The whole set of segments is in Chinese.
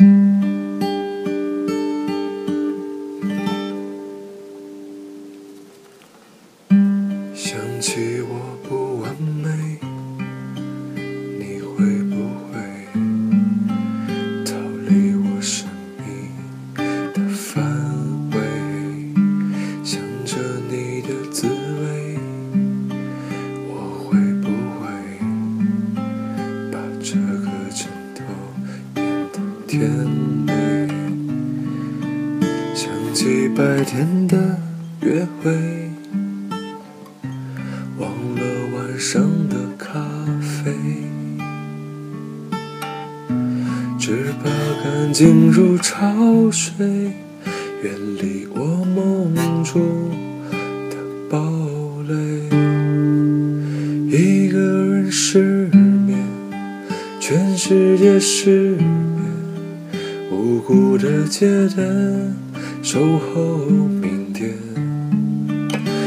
想起我不完美，你会不会逃离我生命的范围？想着你的滋味，甜美？想起白天的约会。忘了晚上的咖啡，只怕感情如潮水，远离我梦中的堡垒。一个人失眠，全世界失眠，无辜的街灯，守候明天。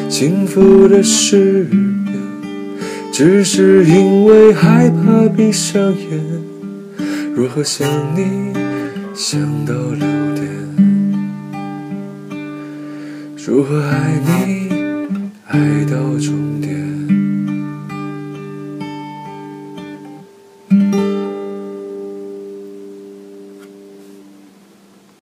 幸福的失眠，只是因为害怕闭上眼。如何想你，想到六点？如何爱你，爱到终点？